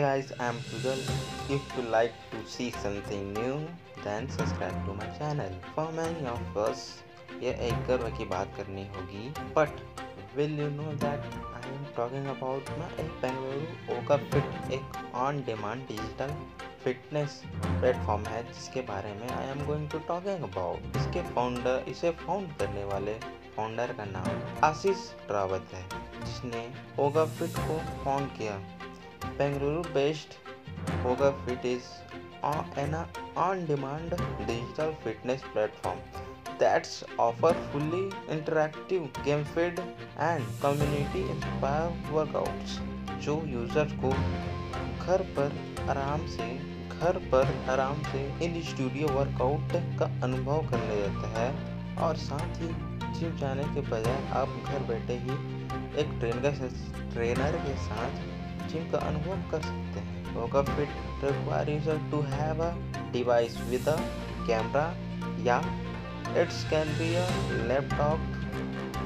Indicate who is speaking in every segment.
Speaker 1: guys, I'm Pugal. If you like to see something new, then subscribe to my channel. For many of us, ये एक गर्व की बात करनी होगी but will you know that I am talking about ना एक बेंगलुरु ओका फिट एक on demand digital fitness platform है जिसके बारे में I am going to talking about इसके फाउंडर इसे फाउंड करने वाले फाउंडर का नाम आशीष रावत है जिसने ओगा फिट को फाउंड किया बेंगलुरु बेस्ड होगा fit is an on demand digital fitness platform that's offer fully interactive game feed and community inspire workouts जो यूज़र को घर पर आराम से, घर पर आराम से इन स्टूडियो वर्कआउट का अनुभव करने देता है और साथ ही जिम जाने के बजाय आप घर बैठे ही एक ट्रेनर ट्रेनर के साथ जिम का अनुभव कर सकते हैं। Yoga fit require user to have a device with a camera या it's can be a laptop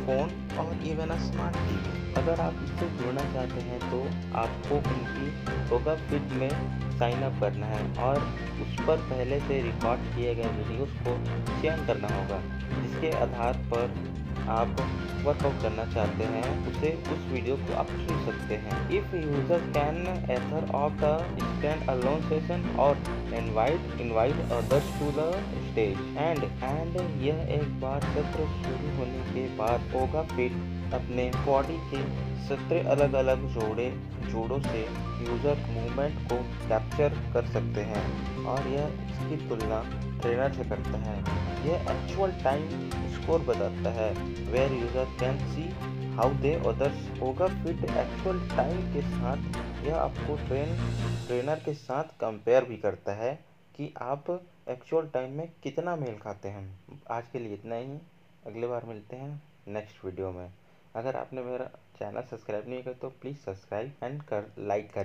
Speaker 1: phone और इवन अ स्मार्ट टीवी अगर आप इससे जुड़ना चाहते हैं तो आपको उनकी योगा फिट में साइन अप करना है और उस पर पहले से रिकॉर्ड किए गए वीडियोस को चयन करना होगा। जिसके आधार पर आप वर्कआउट करना चाहते हैं, उसे उस वीडियो को आप चुन सकते हैं। If user can either of the standalone session और invite invite others to the stage and and यह एक बार सत्र शुरू होने के बाद होगा फिट अपने बॉडी के सत्रह अलग अलग जोड़े, जोड़ों से यूज़र मूवमेंट को कैप्चर कर सकते हैं। और यह इसकी तुलना ट्रेनर से करता है। यह एक्चुअल टाइम स्कोर बताता है। Where user can see how they others होगा फिट एक्चुअल टाइम के साथ। यह आपको ट्रेन ट्रेनर के साथ कंपेयर भी करता है कि आप एक्चुअल टाइम में कितना मेल खाते हैं। आज के लिए इतना ही। अगले बार मिलते हैं नेक्स्ट वीडियो में। अगर आपने मेरा चैनल सब्सक्राइब नहीं किया तो प्लीज़ सब्सक्राइब एंड कर लाइक कर